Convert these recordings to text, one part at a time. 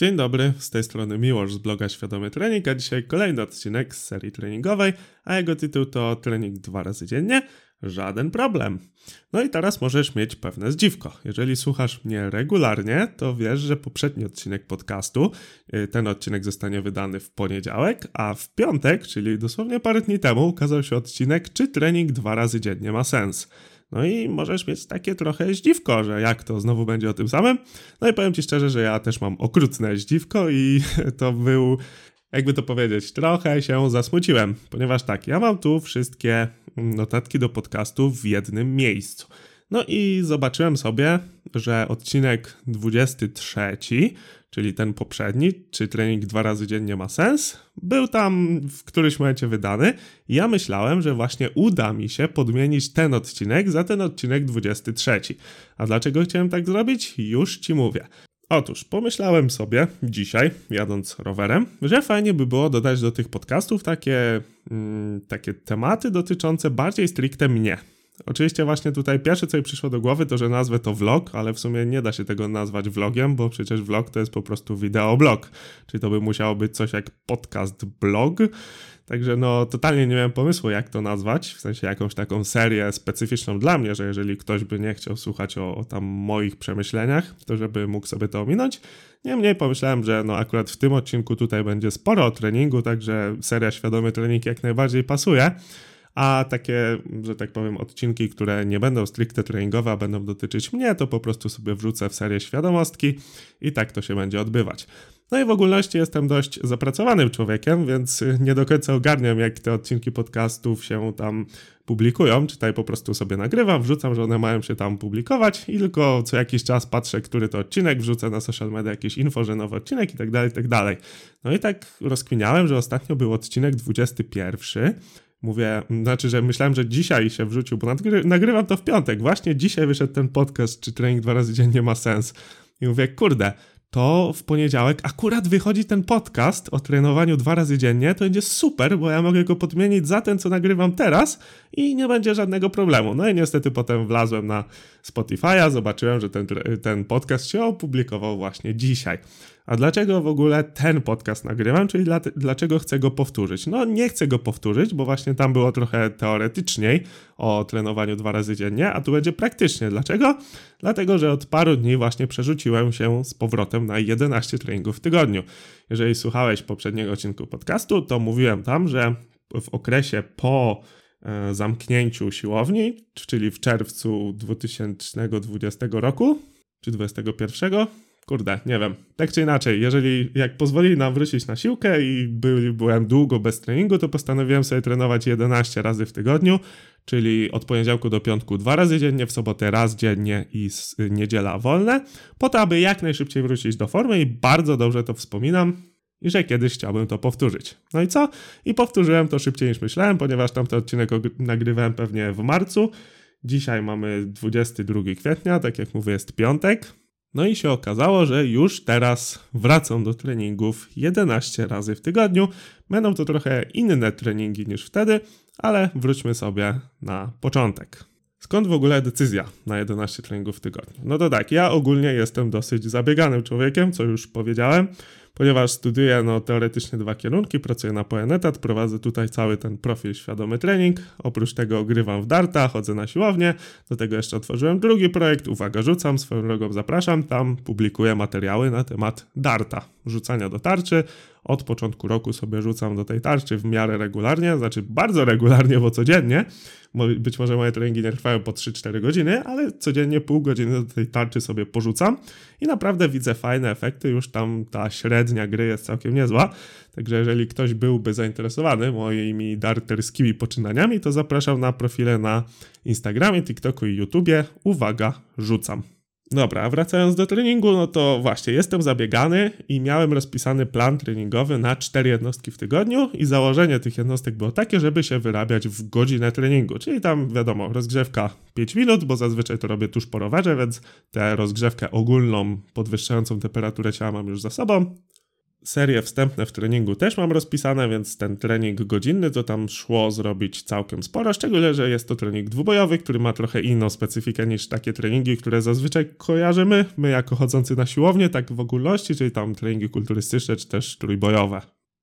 Dzień dobry, z tej strony Miłosz z bloga Świadomy Trening, a dzisiaj kolejny odcinek z serii treningowej, a jego tytuł to Trening dwa razy dziennie. Żaden problem. No i teraz możesz mieć pewne zdziwko. Jeżeli słuchasz mnie regularnie, to wiesz, że poprzedni odcinek podcastu, y, ten odcinek zostanie wydany w poniedziałek, a w piątek, czyli dosłownie parę dni temu, ukazał się odcinek, czy trening dwa razy dziennie ma sens. No i możesz mieć takie trochę zdziwko, że jak to znowu będzie o tym samym. No i powiem Ci szczerze, że ja też mam okrutne zdziwko i to był, jakby to powiedzieć, trochę się zasmuciłem, ponieważ tak, ja mam tu wszystkie notatki do podcastu w jednym miejscu. No i zobaczyłem sobie, że odcinek 23, czyli ten poprzedni, czy trening dwa razy dziennie ma sens, był tam w którymś momencie wydany. Ja myślałem, że właśnie uda mi się podmienić ten odcinek za ten odcinek 23. A dlaczego chciałem tak zrobić? Już ci mówię. Otóż pomyślałem sobie dzisiaj, jadąc rowerem, że fajnie by było dodać do tych podcastów takie, mm, takie tematy dotyczące bardziej stricte mnie. Oczywiście właśnie tutaj pierwsze co mi przyszło do głowy to, że nazwę to vlog, ale w sumie nie da się tego nazwać vlogiem, bo przecież vlog to jest po prostu wideoblog, czyli to by musiało być coś jak podcast blog. Także no totalnie nie miałem pomysłu jak to nazwać, w sensie jakąś taką serię specyficzną dla mnie, że jeżeli ktoś by nie chciał słuchać o, o tam moich przemyśleniach, to żeby mógł sobie to ominąć. Niemniej pomyślałem, że no akurat w tym odcinku tutaj będzie sporo o treningu, także seria Świadomy Trening jak najbardziej pasuje a takie, że tak powiem, odcinki, które nie będą stricte treningowe, a będą dotyczyć mnie, to po prostu sobie wrzucę w serię świadomostki i tak to się będzie odbywać. No i w ogólności jestem dość zapracowanym człowiekiem, więc nie do końca ogarniam, jak te odcinki podcastów się tam publikują. Czytaj po prostu sobie nagrywam, wrzucam, że one mają się tam publikować i tylko co jakiś czas patrzę, który to odcinek, wrzucę na social media jakieś info, że nowy odcinek i tak dalej, i tak dalej. No i tak rozkminiałem, że ostatnio był odcinek 21 Mówię, znaczy, że myślałem, że dzisiaj się wrzucił, bo nagrywam to w piątek. Właśnie dzisiaj wyszedł ten podcast, czy trening dwa razy dziennie ma sens. I mówię, kurde, to w poniedziałek akurat wychodzi ten podcast o trenowaniu dwa razy dziennie. To będzie super, bo ja mogę go podmienić za ten, co nagrywam teraz i nie będzie żadnego problemu. No i niestety potem wlazłem na Spotify'a, zobaczyłem, że ten, ten podcast się opublikował właśnie dzisiaj. A dlaczego w ogóle ten podcast nagrywam, czyli dla, dlaczego chcę go powtórzyć? No nie chcę go powtórzyć, bo właśnie tam było trochę teoretyczniej o trenowaniu dwa razy dziennie, a tu będzie praktycznie. Dlaczego? Dlatego, że od paru dni właśnie przerzuciłem się z powrotem na 11 treningów w tygodniu. Jeżeli słuchałeś poprzedniego odcinku podcastu, to mówiłem tam, że w okresie po e, zamknięciu siłowni, czyli w czerwcu 2020 roku, czy 2021, kurde, nie wiem. Tak czy inaczej, jeżeli jak pozwolili nam wrócić na siłkę i by, byłem długo bez treningu, to postanowiłem sobie trenować 11 razy w tygodniu, czyli od poniedziałku do piątku dwa razy dziennie, w sobotę raz dziennie i z, niedziela wolne, po to, aby jak najszybciej wrócić do formy i bardzo dobrze to wspominam, i że kiedyś chciałbym to powtórzyć. No i co? I powtórzyłem to szybciej niż myślałem, ponieważ tamten odcinek nagrywałem pewnie w marcu. Dzisiaj mamy 22 kwietnia, tak jak mówię, jest piątek. No i się okazało, że już teraz wracam do treningów 11 razy w tygodniu. Będą to trochę inne treningi niż wtedy, ale wróćmy sobie na początek. Skąd w ogóle decyzja na 11 treningów w tygodniu? No to tak, ja ogólnie jestem dosyć zabieganym człowiekiem, co już powiedziałem ponieważ studiuję no, teoretycznie dwa kierunki, pracuję na pełen etat, prowadzę tutaj cały ten profil świadomy trening, oprócz tego grywam w darta, chodzę na siłownię, do tego jeszcze otworzyłem drugi projekt, uwaga, rzucam, swoją drogą zapraszam, tam publikuję materiały na temat darta, rzucania do tarczy, od początku roku sobie rzucam do tej tarczy w miarę regularnie, znaczy bardzo regularnie, bo codziennie. Być może moje treningi nie trwają po 3-4 godziny, ale codziennie pół godziny do tej tarczy sobie porzucam i naprawdę widzę fajne efekty. Już tam ta średnia gry jest całkiem niezła. Także jeżeli ktoś byłby zainteresowany moimi darterskimi poczynaniami, to zapraszam na profile na Instagramie, TikToku i YouTubie. Uwaga, rzucam. Dobra, wracając do treningu, no to właśnie jestem zabiegany i miałem rozpisany plan treningowy na 4 jednostki w tygodniu i założenie tych jednostek było takie, żeby się wyrabiać w godzinę treningu, czyli tam wiadomo, rozgrzewka 5 minut, bo zazwyczaj to robię tuż po rowerze, więc tę rozgrzewkę ogólną podwyższającą temperaturę ciała mam już za sobą. Serie wstępne w treningu też mam rozpisane, więc ten trening godzinny to tam szło zrobić całkiem sporo, szczególnie, że jest to trening dwubojowy, który ma trochę inną specyfikę niż takie treningi, które zazwyczaj kojarzymy, my jako chodzący na siłownię, tak w ogólności, czyli tam treningi kulturystyczne czy też trójbojowe.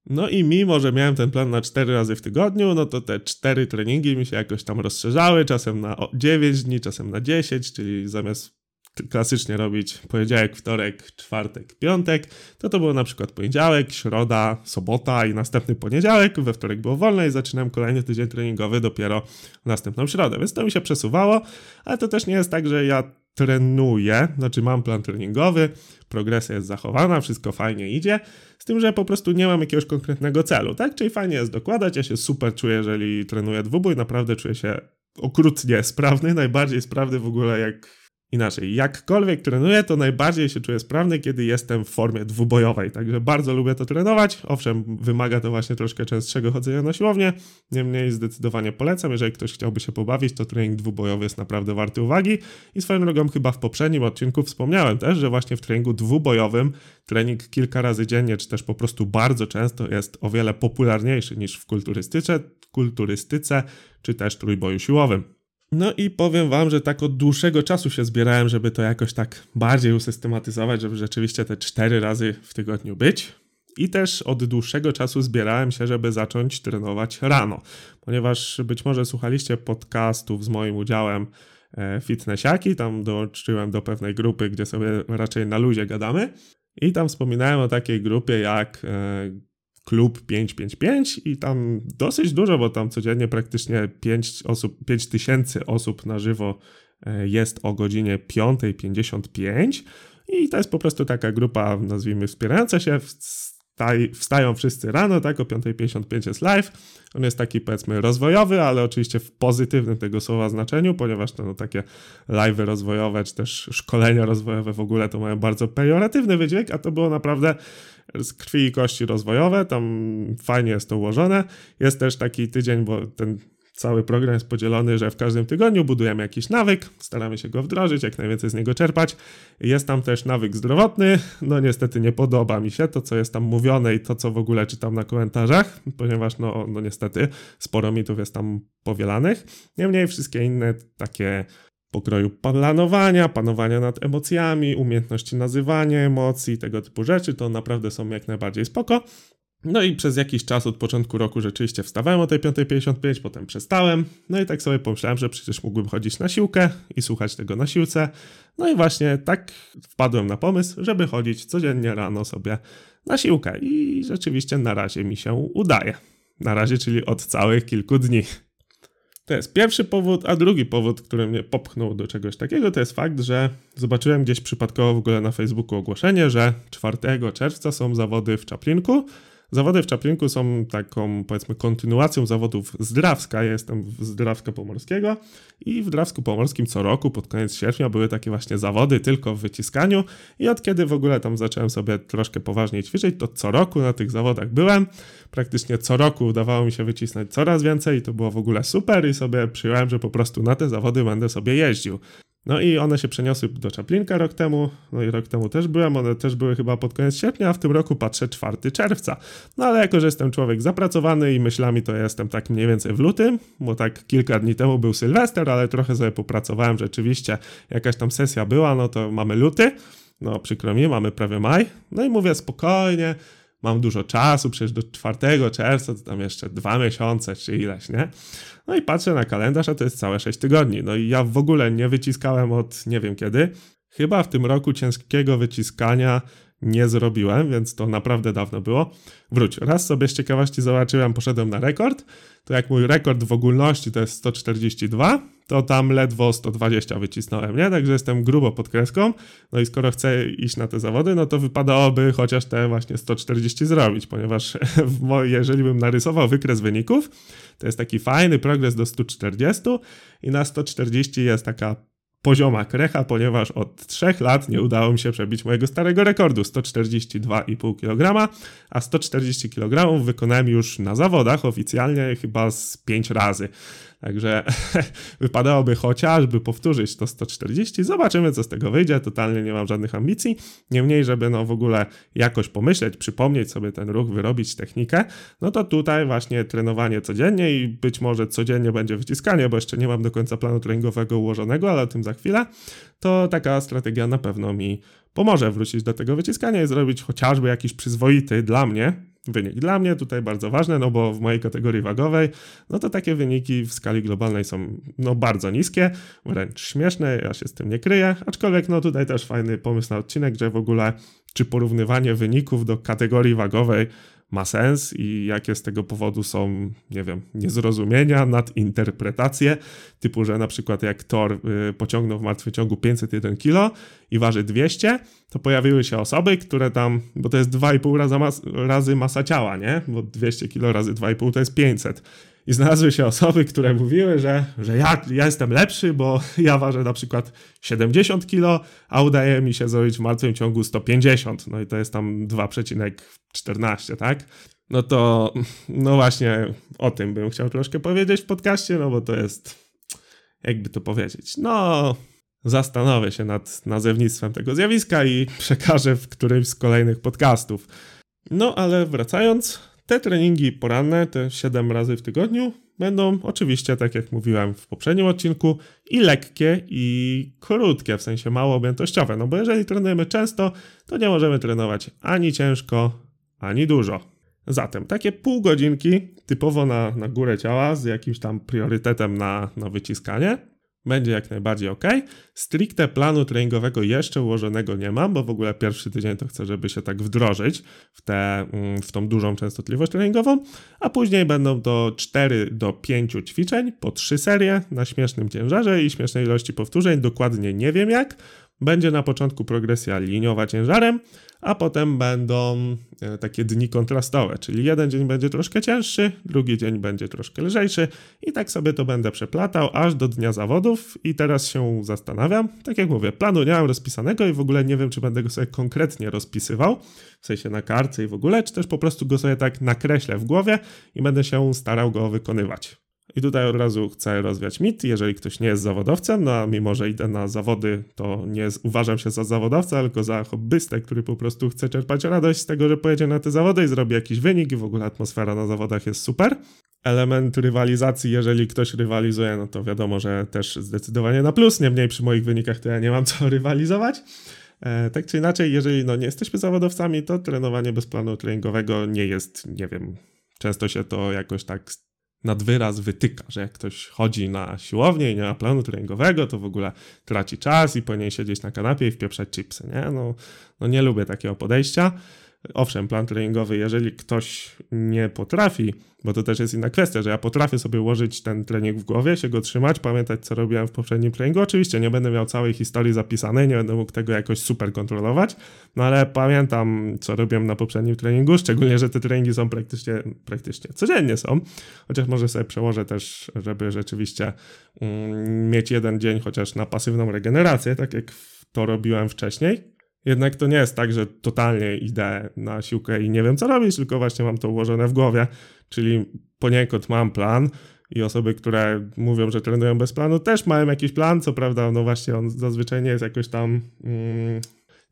No i mimo, że miałem ten plan na 4 razy w tygodniu, no to te 4 treningi mi się jakoś tam rozszerzały, czasem na 9 dni, czasem na 10, czyli zamiast klasycznie robić poniedziałek, wtorek, czwartek, piątek, to to było na przykład poniedziałek, środa, sobota i następny poniedziałek, we wtorek było wolne i zaczynałem kolejny tydzień treningowy dopiero następną środę, więc to mi się przesuwało, ale to też nie jest tak, że ja trenuję, znaczy mam plan treningowy, progresja jest zachowana, wszystko fajnie idzie, z tym, że po prostu nie mam jakiegoś konkretnego celu, tak? Czyli fajnie jest dokładać, ja się super czuję, jeżeli trenuję dwubój, naprawdę czuję się okrutnie sprawny, najbardziej sprawny w ogóle jak Inaczej, jakkolwiek trenuję, to najbardziej się czuję sprawny, kiedy jestem w formie dwubojowej. Także bardzo lubię to trenować. Owszem, wymaga to właśnie troszkę częstszego chodzenia na siłownię. Niemniej zdecydowanie polecam. Jeżeli ktoś chciałby się pobawić, to trening dwubojowy jest naprawdę warty uwagi. I swoją drogą chyba w poprzednim odcinku wspomniałem też, że właśnie w treningu dwubojowym trening kilka razy dziennie, czy też po prostu bardzo często jest o wiele popularniejszy niż w kulturystyce, kulturystyce czy też trójboju siłowym. No i powiem wam, że tak od dłuższego czasu się zbierałem, żeby to jakoś tak bardziej usystematyzować, żeby rzeczywiście te cztery razy w tygodniu być. I też od dłuższego czasu zbierałem się, żeby zacząć trenować rano, ponieważ być może słuchaliście podcastów z moim udziałem e, fitnessiaki, tam dołączyłem do pewnej grupy, gdzie sobie raczej na luzie gadamy. I tam wspominałem o takiej grupie jak e, klub 555 i tam dosyć dużo, bo tam codziennie praktycznie 5 osób, 5 tysięcy osób na żywo e, jest o godzinie 5.55 i to jest po prostu taka grupa, nazwijmy, wspierająca się, wstają wszyscy rano, tak, o 5.55 jest live, on jest taki powiedzmy rozwojowy, ale oczywiście w pozytywnym tego słowa znaczeniu, ponieważ to no, takie live rozwojowe, czy też szkolenia rozwojowe w ogóle to mają bardzo pejoratywny wydźwięk, a to było naprawdę z krwi i kości rozwojowe, tam fajnie jest to ułożone. Jest też taki tydzień, bo ten cały program jest podzielony, że w każdym tygodniu budujemy jakiś nawyk, staramy się go wdrożyć, jak najwięcej z niego czerpać. Jest tam też nawyk zdrowotny. No niestety nie podoba mi się to, co jest tam mówione i to, co w ogóle czytam na komentarzach, ponieważ no, no niestety sporo mitów jest tam powielanych. Niemniej wszystkie inne takie pokroju planowania, panowania nad emocjami, umiejętności nazywania emocji, tego typu rzeczy, to naprawdę są jak najbardziej spoko. No i przez jakiś czas od początku roku rzeczywiście wstawałem o tej 5.55, potem przestałem. No i tak sobie pomyślałem, że przecież mógłbym chodzić na siłkę i słuchać tego na siłce. No i właśnie tak wpadłem na pomysł, żeby chodzić codziennie rano sobie na siłkę i rzeczywiście na razie mi się udaje. Na razie, czyli od całych kilku dni. To jest pierwszy powód, a drugi powód, który mnie popchnął do czegoś takiego, to jest fakt, że zobaczyłem gdzieś przypadkowo w ogóle na Facebooku ogłoszenie, że 4 czerwca są zawody w Czaplinku Zawody w Czaplinku są taką, powiedzmy, kontynuacją zawodów z Drawska. Ja jestem z Drawska Pomorskiego i w Drawsku Pomorskim co roku pod koniec sierpnia były takie właśnie zawody tylko w wyciskaniu i od kiedy w ogóle tam zacząłem sobie troszkę poważniej ćwiczyć, to co roku na tych zawodach byłem. Praktycznie co roku udawało mi się wycisnąć coraz więcej i to było w ogóle super i sobie przyjąłem, że po prostu na te zawody będę sobie jeździł. No i one się przeniosły do Czaplinka rok temu, no i rok temu też byłem, one też były chyba pod koniec sierpnia, a w tym roku patrzę 4 czerwca. No ale jako, że jestem człowiek zapracowany i myślami to jestem tak mniej więcej w lutym, bo tak kilka dni temu był Sylwester, ale trochę sobie popracowałem, rzeczywiście jakaś tam sesja była, no to mamy luty, no przykro mi, mamy prawie maj, no i mówię spokojnie, mam dużo czasu, przecież do 4 czerwca to tam jeszcze dwa miesiące czy ileś, nie? No i patrzę na kalendarz, a to jest całe 6 tygodni. No i ja w ogóle nie wyciskałem od nie wiem kiedy. Chyba w tym roku ciężkiego wyciskania nie zrobiłem, więc to naprawdę dawno było. Wróć, raz sobie z ciekawości zobaczyłem, poszedłem na rekord, to jak mój rekord w ogólności to jest 142, to tam ledwo 120 wycisnąłem, nie? Także jestem grubo pod kreską, no i skoro chcę iść na te zawody, no to wypadałoby chociaż te właśnie 140 zrobić, ponieważ jeżeli bym narysował wykres wyników, to jest taki fajny progres do 140 i na 140 jest taka pozioma krecha, ponieważ od 3 lat nie udało mi się przebić mojego starego rekordu 142,5 kg, a 140 kg wykonałem już na zawodach oficjalnie chyba z 5 razy. Także wypadałoby chociażby powtórzyć to 140. Zobaczymy, co z tego wyjdzie. Totalnie nie mam żadnych ambicji. Niemniej, żeby no w ogóle jakoś pomyśleć, przypomnieć sobie ten ruch, wyrobić technikę, no to tutaj właśnie trenowanie codziennie i być może codziennie będzie wyciskanie, bo jeszcze nie mam do końca planu treningowego ułożonego, ale o tym za chwilę. To taka strategia na pewno mi pomoże wrócić do tego wyciskania i zrobić chociażby jakiś przyzwoity dla mnie wynik. Dla mnie tutaj bardzo ważne, no bo w mojej kategorii wagowej, no to takie wyniki w skali globalnej są no bardzo niskie, wręcz śmieszne, ja się z tym nie kryję, aczkolwiek no tutaj też fajny pomysł na odcinek, że w ogóle czy porównywanie wyników do kategorii wagowej ma sens i jakie z tego powodu są, nie wiem, niezrozumienia, nadinterpretacje, typu, że na przykład jak Thor y, pociągnął w martwym ciągu 501 kg i waży 200, to pojawiły się osoby, które tam, bo to jest 2,5 razy, razy masa ciała, nie? Bo 200 kg razy 2,5 to jest 500 i znalazły się osoby, które mówiły, że, że ja, ja jestem lepszy, bo ja ważę na przykład 70 kg, a udaje mi się zrobić w martwym ciągu 150. No i to jest tam 2,14, tak? No to, no właśnie o tym bym chciał troszkę powiedzieć w podcaście, no bo to jest, jakby to powiedzieć, no zastanowię się nad nazewnictwem tego zjawiska i przekażę w którymś z kolejnych podcastów. No ale wracając, te treningi poranne, te 7 razy w tygodniu, będą oczywiście, tak jak mówiłem w poprzednim odcinku, i lekkie, i krótkie, w sensie mało objętościowe. No bo jeżeli trenujemy często, to nie możemy trenować ani ciężko, ani dużo. Zatem takie pół godzinki typowo na, na górę ciała z jakimś tam priorytetem na, na wyciskanie będzie jak najbardziej ok. Stricte planu treningowego jeszcze ułożonego nie mam, bo w ogóle pierwszy tydzień to chcę, żeby się tak wdrożyć w, te, mm, w tą dużą częstotliwość treningową, a później będą to 4 do 5 ćwiczeń po 3 serie na śmiesznym ciężarze i śmiesznej ilości powtórzeń. Dokładnie nie wiem jak. Będzie na początku progresja liniowa ciężarem, a potem będą e, takie dni kontrastowe, czyli jeden dzień będzie troszkę cięższy, drugi dzień będzie troszkę lżejszy i tak sobie to będę przeplatał aż do dnia zawodów i teraz się zastanawiam, tak jak mówię, planu nie mam rozpisanego i w ogóle nie wiem, czy będę go sobie konkretnie rozpisywał, w sensie na kartce i w ogóle, czy też po prostu go sobie tak nakreślę w głowie i będę się starał go wykonywać. I tutaj od razu chcę rozwiać mit, jeżeli ktoś nie jest zawodowcem, no a mimo, że idę na zawody, to nie uważam się za zawodowca, tylko za hobbystę, który po prostu chce czerpać radość z tego, że pojedzie na te zawody i zrobi jakiś wynik i w ogóle atmosfera na zawodach jest super. Element rywalizacji, jeżeli ktoś rywalizuje, no to wiadomo, że też zdecydowanie na plus, niemniej przy moich wynikach to ja nie mam co rywalizować. E, tak czy inaczej, jeżeli no, nie jesteśmy zawodowcami, to trenowanie bez planu treningowego nie jest, nie wiem, często się to jakoś tak nad wyraz wytyka, że jak ktoś chodzi na siłownię i nie ma planu treningowego, to w ogóle traci czas i powinien siedzieć na kanapie i wpieprzać chipsy, nie? No, no nie lubię takiego podejścia. Owszem, plan treningowy, jeżeli ktoś nie potrafi, bo to też jest inna kwestia, że ja potrafię sobie ułożyć ten trening w głowie, się go trzymać, pamiętać, co robiłem w poprzednim treningu. Oczywiście nie będę miał całej historii zapisanej, nie będę mógł tego jakoś super kontrolować, no ale pamiętam, co robiłem na poprzednim treningu, szczególnie, że te treningi są praktycznie, praktycznie codziennie są, chociaż może sobie przełożę też, żeby rzeczywiście mm, mieć jeden dzień chociaż na pasywną regenerację, tak jak to robiłem wcześniej. Jednak to nie jest tak, że totalnie idę na siłkę i nie wiem co robić, tylko właśnie mam to ułożone w głowie, czyli poniekąd mam plan i osoby, które mówią, że trenują bez planu, też mają jakiś plan, co prawda, no właśnie on zazwyczaj nie jest jakoś tam... Mm,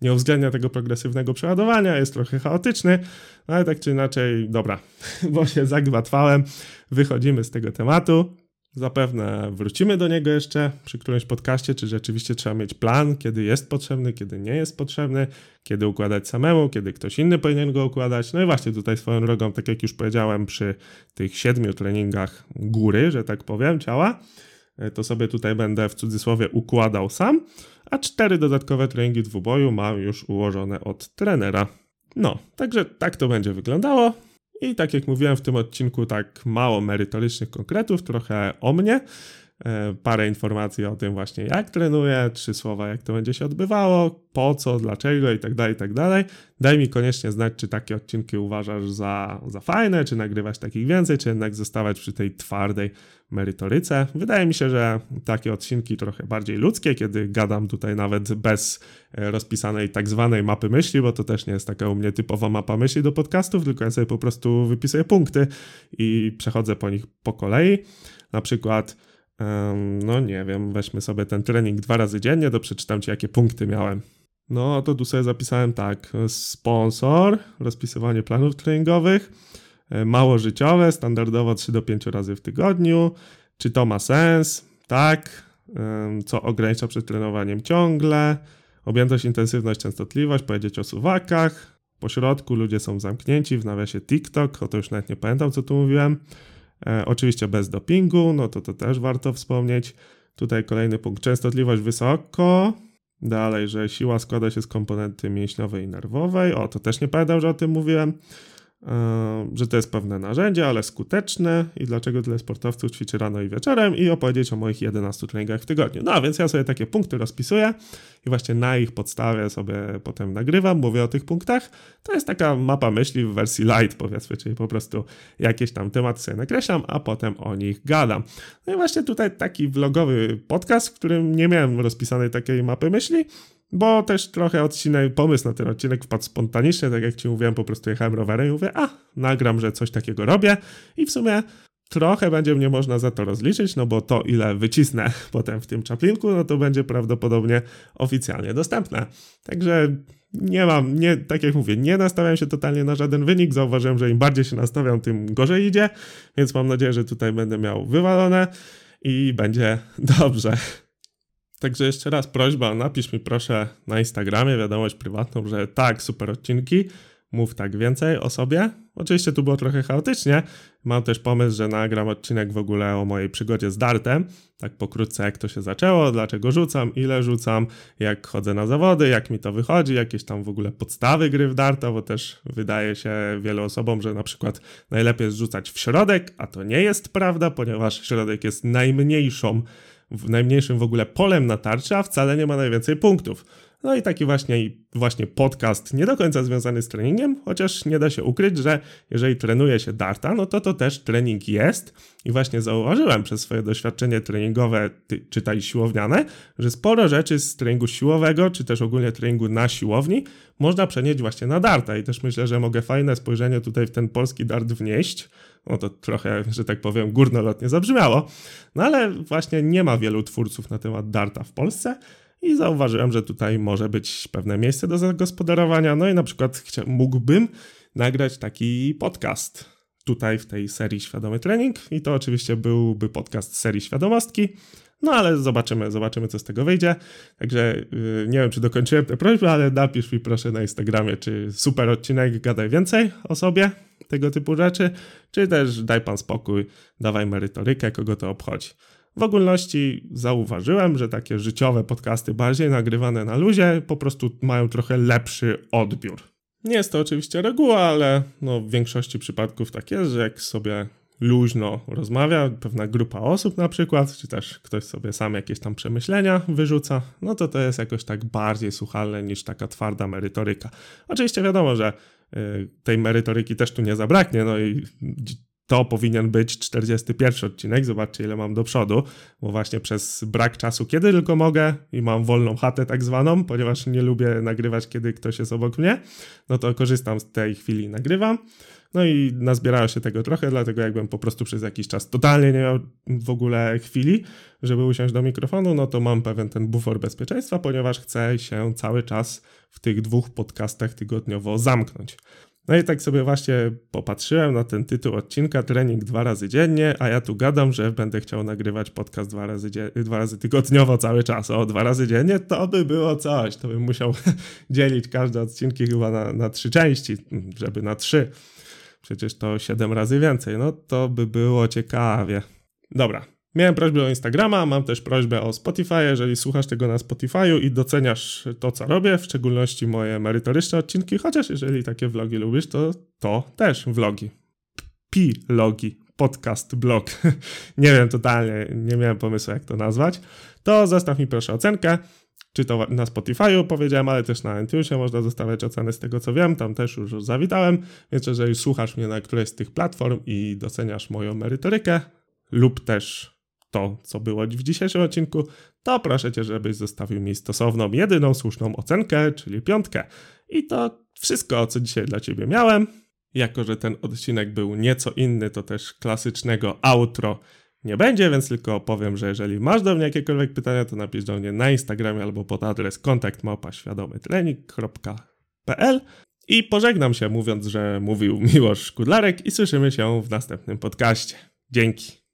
nie uwzględnia tego progresywnego przeładowania, jest trochę chaotyczny, ale tak czy inaczej, dobra, bo się zagwatwałem, wychodzimy z tego tematu. Zapewne wrócimy do niego jeszcze przy którymś podcaście, czy rzeczywiście trzeba mieć plan, kiedy jest potrzebny, kiedy nie jest potrzebny, kiedy układać samemu, kiedy ktoś inny powinien go układać. No i właśnie tutaj swoją drogą, tak jak już powiedziałem, przy tych siedmiu treningach góry, że tak powiem, ciała, e, to sobie tutaj będę w cudzysłowie układał sam, a cztery dodatkowe treningi dwuboju mam już ułożone od trenera. No, także tak to będzie wyglądało. I tak jak mówiłem w tym odcinku, tak mało merytorycznych konkretów, trochę o mnie. E, parę informacji o tym właśnie, jak trenuję, trzy słowa, jak to będzie się odbywało, po co, dlaczego i tak dalej, i tak dalej. Daj mi koniecznie znać, czy takie odcinki uważasz za, za fajne, czy nagrywać takich więcej, czy jednak zostawać przy tej twardej merytoryce. Wydaje mi się, że takie odcinki trochę bardziej ludzkie, kiedy gadam tutaj nawet bez e, rozpisanej tak zwanej mapy myśli, bo to też nie jest taka u mnie typowa mapa myśli do podcastów, tylko ja sobie po prostu wypisuję punkty i przechodzę po nich po kolei. Na przykład, no nie wiem, weźmy sobie ten trening dwa razy dziennie, to przeczytam Ci, jakie punkty miałem. No, to tu sobie zapisałem tak. Sponsor, rozpisywanie planów treningowych, e, mało życiowe, standardowo 3 do 5 razy w tygodniu. Czy to ma sens? Tak. Co ogranicza przed trenowaniem ciągle. Objętość, intensywność, częstotliwość, powiedzieć o suwakach. Po środku ludzie są zamknięci, w nawiasie TikTok, o to już nawet nie pamiętam, co tu mówiłem. E, oczywiście bez dopingu, no to to też warto wspomnieć. Tutaj kolejny punkt, częstotliwość wysoko. Dalej, że siła składa się z komponenty mięśniowej i nerwowej. O, to też nie pamiętam, że o tym mówiłem. Yy, że to jest pewne narzędzie, ale skuteczne i dlaczego tyle sportowców ćwiczy rano i wieczorem i opowiedzieć o moich 11 treningach w tygodniu. No więc ja sobie takie punkty rozpisuję i właśnie na ich podstawie sobie potem nagrywam, mówię o tych punktach. To jest taka mapa myśli w wersji light powiedzmy, czyli po prostu jakieś tam tematy sobie nakreślam, a potem o nich gadam. No i właśnie tutaj taki vlogowy podcast, w którym nie miałem rozpisanej takiej mapy myśli, bo też trochę odcinek, pomysł na ten odcinek wpadł spontanicznie, tak jak ci mówiłem, po prostu jechałem rowerem i mówię, a, nagram, że coś takiego robię i w sumie trochę będzie mnie można za to rozliczyć, no bo to ile wycisnę potem w tym czaplinku, no to będzie prawdopodobnie oficjalnie dostępne. Także nie mam, nie, tak jak mówię, nie nastawiam się totalnie na żaden wynik. Zauważyłem, że im bardziej się nastawiam, tym gorzej idzie, więc mam nadzieję, że tutaj będę miał wywalone i będzie dobrze. Także jeszcze raz prośba, napisz mi proszę na Instagramie wiadomość prywatną, że tak, super odcinki, mów tak więcej o sobie. Oczywiście tu było trochę chaotycznie. Mam też pomysł, że nagram odcinek w ogóle o mojej przygodzie z dartem. Tak pokrótce jak to się zaczęło, dlaczego rzucam, ile rzucam, jak chodzę na zawody, jak mi to wychodzi, jakieś tam w ogóle podstawy gry w darta, bo też wydaje się wielu osobom, że na przykład najlepiej jest rzucać w środek, a to nie jest prawda, ponieważ środek jest najmniejszą najmniejszym w ogóle polem na tarczy, a wcale nie ma najwięcej punktów. No i taki właśnie, właśnie podcast, nie do końca związany z treningiem, chociaż nie da się ukryć, że jeżeli trenuje się darta, no to to też trening jest. I właśnie zauważyłem przez swoje doświadczenie treningowe, czytaj siłowniane, że sporo rzeczy z treningu siłowego, czy też ogólnie treningu na siłowni, można przenieść właśnie na darta. I też myślę, że mogę fajne spojrzenie tutaj w ten polski dart wnieść no to trochę, że tak powiem, górnolotnie zabrzmiało. No ale właśnie nie ma wielu twórców na temat Darta w Polsce i zauważyłem, że tutaj może być pewne miejsce do zagospodarowania. No i na przykład mógłbym nagrać taki podcast tutaj w tej serii Świadomy Trening i to oczywiście byłby podcast serii Świadomostki. No ale zobaczymy, zobaczymy co z tego wyjdzie. Także yy, nie wiem, czy dokończyłem tę prośbę, ale napisz mi proszę na Instagramie, czy super odcinek, gadaj więcej o sobie, tego typu rzeczy, czy też daj pan spokój, dawaj merytorykę, kogo to obchodzi. W ogólności zauważyłem, że takie życiowe podcasty, bardziej nagrywane na luzie, po prostu mają trochę lepszy odbiór. Nie jest to oczywiście reguła, ale no w większości przypadków tak jest, że jak sobie luźno rozmawia, pewna grupa osób na przykład, czy też ktoś sobie sam jakieś tam przemyślenia wyrzuca, no to to jest jakoś tak bardziej słuchalne niż taka twarda merytoryka. Oczywiście wiadomo, że y, tej merytoryki też tu nie zabraknie, no i to powinien być 41 odcinek. Zobaczcie, ile mam do przodu, bo właśnie przez brak czasu, kiedy tylko mogę i mam wolną chatę tak zwaną, ponieważ nie lubię nagrywać, kiedy ktoś jest obok mnie, no to korzystam z tej chwili i nagrywam. No i nazbierało się tego trochę, dlatego jakbym po prostu przez jakiś czas totalnie nie miał w ogóle chwili, żeby usiąść do mikrofonu, no to mam pewien ten bufor bezpieczeństwa, ponieważ chcę się cały czas w tych dwóch podcastach tygodniowo zamknąć. No i tak sobie właśnie popatrzyłem na ten tytuł odcinka Trening dwa razy dziennie, a ja tu gadam, że będę chciał nagrywać podcast dwa razy, dwa razy tygodniowo cały czas. O, dwa razy dziennie to by było coś. To bym musiał dzielić każde odcinki chyba na, na trzy części, żeby na trzy przecież to 7 razy więcej. No to by było ciekawie. Dobra. Miałem prośbę o Instagrama, mam też prośbę o Spotify. Jeżeli słuchasz tego na Spotify'u i doceniasz to, co robię, w szczególności moje merytoryczne odcinki, chociaż jeżeli takie vlogi lubisz, to to też vlogi. Pi-logi. podcast blog. nie wiem totalnie, nie miałem pomysłu jak to nazwać. To zostaw mi proszę ocenkę. Czy to na Spotify'u powiedziałem, ale też na iTunesie można zostawiać oceny z tego co wiem, tam też już zawitałem, więc jeżeli słuchasz mnie na którejś z tych platform i doceniasz moją merytorykę lub też to, co było w dzisiejszym odcinku, to proszę cię, żebyś zostawił mi stosowną, jedyną słuszną ocenkę, czyli piątkę. I to wszystko, co dzisiaj dla ciebie miałem. Jako, że ten odcinek był nieco inny, to też klasycznego outro nie będzie, więc tylko powiem, że jeżeli masz do mnie jakiekolwiek pytania, to napisz do mnie na Instagramie albo pod adres kontaktmałpaświadomytrening.pl i pożegnam się mówiąc, że mówił Miłosz Kudlarek i słyszymy się w następnym podcaście. Dzięki.